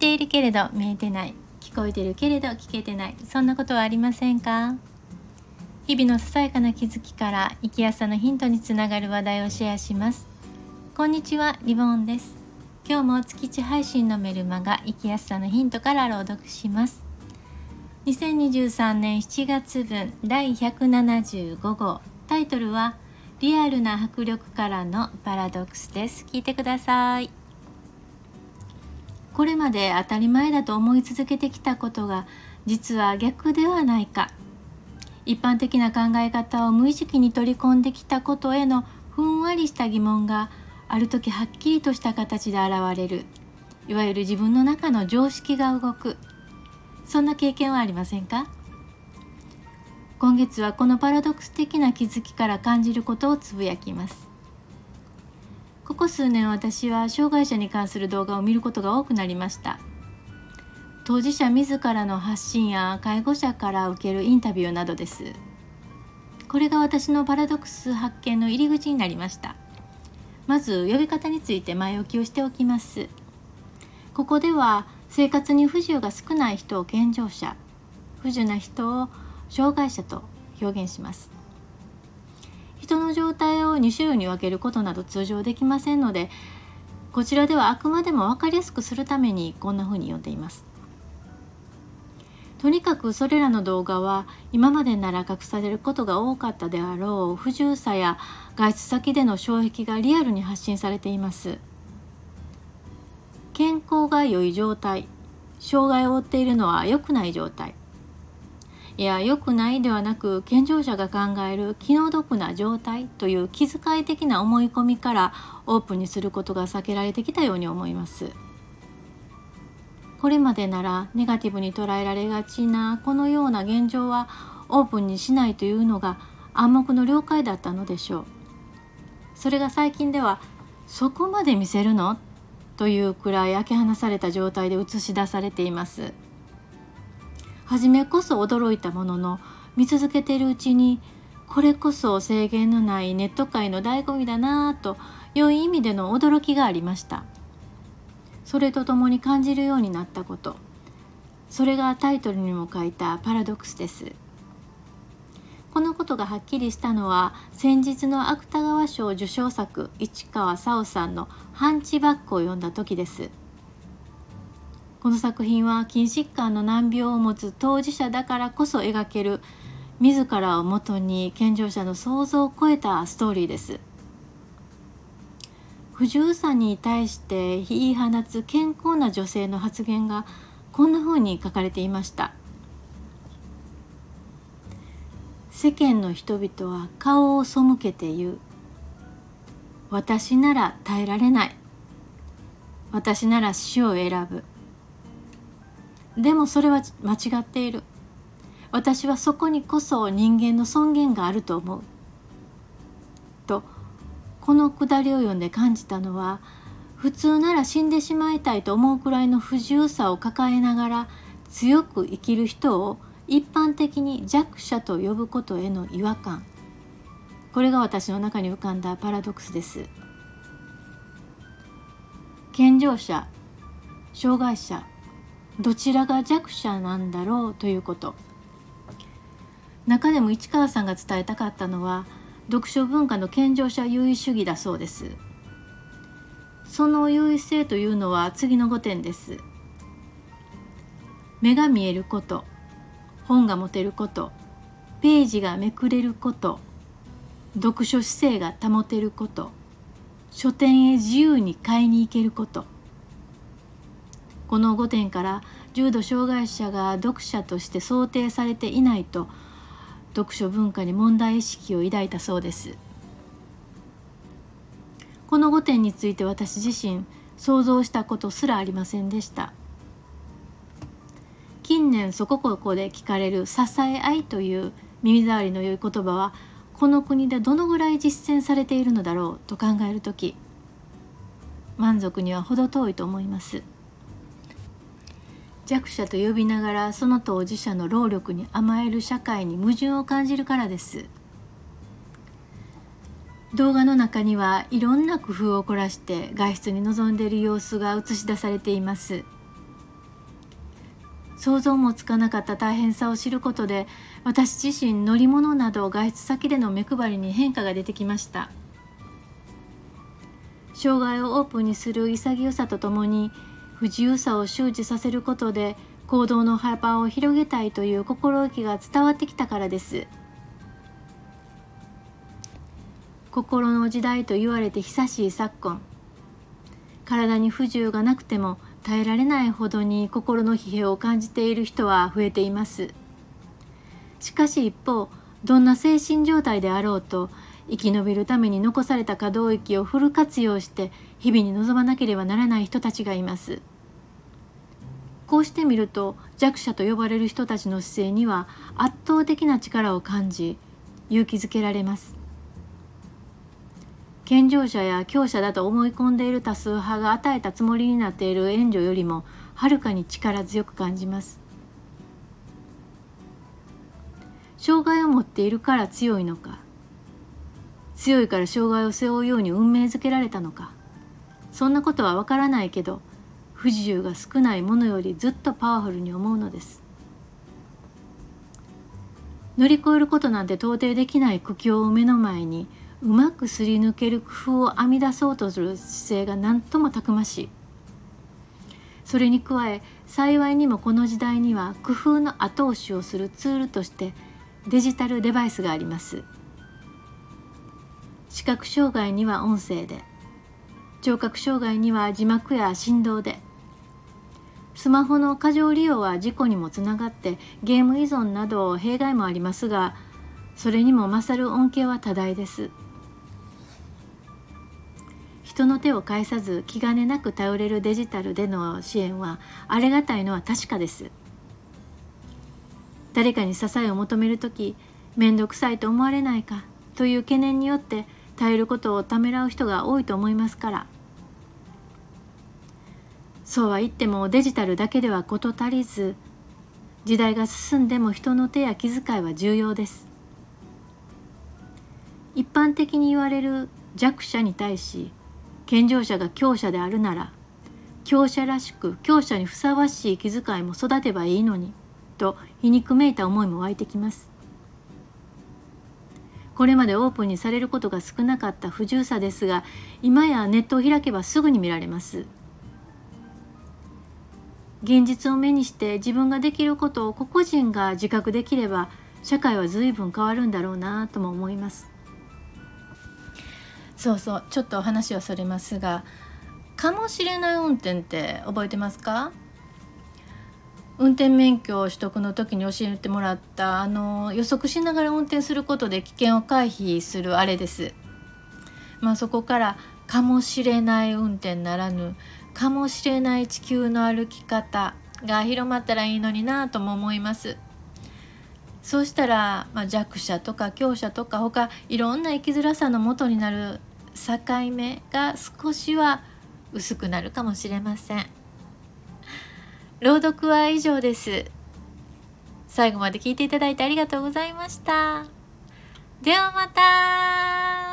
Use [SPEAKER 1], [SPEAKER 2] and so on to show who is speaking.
[SPEAKER 1] ているけれど見えてない。聞こえてるけれど聞けてない。そんなことはありませんか？日々のささやかな気づきから生きやすさのヒントにつながる話題をシェアします。こんにちはリボンです。今日も月1配信のメルマが生きやすさのヒントから朗読します。2023年7月分第175号タイトルはリアルな迫力からのパラドックスです。聞いてください。これまで当たり前だと思い続けてきたことが実は逆ではないか。一般的な考え方を無意識に取り込んできたことへのふんわりした疑問がある時はっきりとした形で現れる。いわゆる自分の中の常識が動く。そんな経験はありませんか？今月はこのパラドックス的な気づきから感じることをつぶやきます。ここ数年私は障害者に関する動画を見ることが多くなりました。当事者自らの発信や介護者から受けるインタビューなどです。これが私のパラドックス発見の入り口になりました。まず呼び方について前置きをしておきます。ここでは生活に不自由が少ない人を健常者不自由な人を障害者と表現します。人の状態を2種類に分けることなど通常できませんのでこちらではあくまでも分かりやすくするためにこんな風に呼んでいます。とにかくそれらの動画は今までなら隠されることが多かったであろう不自由さや外出先での障壁がリアルに発信されています。健康が良い状態障害を負っているのは良くない状態いや良くないではなく健常者が考える気の毒な状態という気遣い的な思い込みからオープンにすることが避けられてきたように思います。これまでならネガティブに捉えられがちなこのような現状はオープンにしないというのが暗黙の了解だったのでしょう。それが最近ではそこまで見せるの？というくらい開け放された状態で映し出されています。初めこそ驚いたものの見続けているうちにこれこそ制限のないネット界の醍醐味だなぁと良い意味での驚きがありました。それとともに感じるようになったこと。それがタイトルにも書いたパラドックスです。このことがはっきりしたのは先日の芥川賞受賞作市川沙央さんの「ハンチバック」を読んだ時です。この作品は筋疾患の難病を持つ当事者だからこそ描ける自らをもとに健常者の想像を超えたストーリーです。不自由さに対して言い放つ健康な女性の発言がこんな風に書かれていました。世間の人々は顔を背けて言う。私なら耐えられない。私なら死を選ぶ。でもそれは間違っている。私はそこにこそ人間の尊厳があると思う。とこのくだりを読んで感じたのは普通なら死んでしまいたいと思うくらいの不自由さを抱えながら強く生きる人を一般的に弱者と呼ぶことへの違和感。これが私の中に浮かんだパラドックスです。健常者障害者どちらが弱者なんだろうということ。中でも市川さんが伝えたかったのは読書文化の健常者優位主義だそうです。その優位性というのは次の5点です。目が見えること本が持てることページがめくれること読書姿勢が保てること書店へ自由に買いに行けること。この5点から重度障害者が読者として想定されていないと読書文化に問題意識を抱いたそうですこの5点について私自身想像したことすらありませんでした近年そこここで聞かれる「支え合い」という耳障りの良い言葉はこの国でどのぐらい実践されているのだろうと考える時満足には程遠いと思います。弱者と呼びながらその当事者の労力に甘える社会に矛盾を感じるからです。動画の中にはいろんな工夫を凝らして外出に臨んでいる様子が映し出されています。想像もつかなかった大変さを知ることで私自身乗り物など外出先での目配りに変化が出てきました。障害をオープンにする潔さとともに不自由さを周知させることで行動の幅を広げたいという心意気が伝わってきたからです。心の時代と言われて久しい昨今。体に不自由がなくても耐えられないほどに心の疲弊を感じている人は増えています。しかし一方どんな精神状態であろうと生き延びるために残された可動域をフル活用して日々に臨まなければならない人たちがいます。こうしてみると弱者と呼ばれる人たちの姿勢には圧倒的な力を感じ勇気づけられます。健常者や強者だと思い込んでいる多数派が与えたつもりになっている援助よりもはるかに力強く感じます。障害を持っているから強いのか強いから障害を背負うように運命づけられたのか。そんなことはわからないけど不自由が少ないものよりずっとパワフルに思うのです。乗り越えることなんて到底できない苦境を目の前にうまくすり抜ける工夫を編み出そうとする姿勢が何ともたくましい。それに加え幸いにもこの時代には工夫の後押しをするツールとしてデジタルデバイスがあります。視覚障害には音声で聴覚障害には字幕や振動でスマホの過剰利用は事故にもつながってゲーム依存など弊害もありますがそれにも勝る恩恵は多大です。人の手を介さず気兼ねなく頼れるデジタルでの支援はありがたいのは確かです誰かに支えを求める時面倒くさいと思われないかという懸念によって頼ることをためらう人が多いと思いますから。そうは言ってもデジタルだけでは事足りず時代が進んでも人の手や気遣いは重要です。一般的に言われる弱者に対し健常者が強者であるなら強者らしく強者にふさわしい気遣いも育てばいいのにと皮肉めいた思いも湧いてきます。これまでオープンにされることが少なかった不自由さですが今やネットを開けばすぐに見られます。現実を目にして自分ができることを個々人が自覚できれば社会は随分変わるんだろうなとも思います。そうそうちょっと話はそれますがかもしれない運転って覚えてますか？運転免許取得の時に教えてもらったあの予測しながら運転することで危険を回避するあれです。まあ、そこからかもしれない運転ならぬかもしれない地球の歩き方が広まったらいいのになとも思います。そうしたら、まあ、弱者とか強者とか他いろんな生きづらさのもとになる境目が少しは薄くなるかもしれません朗読は以上です。最後まで聞いていただいてありがとうございました。ではまた。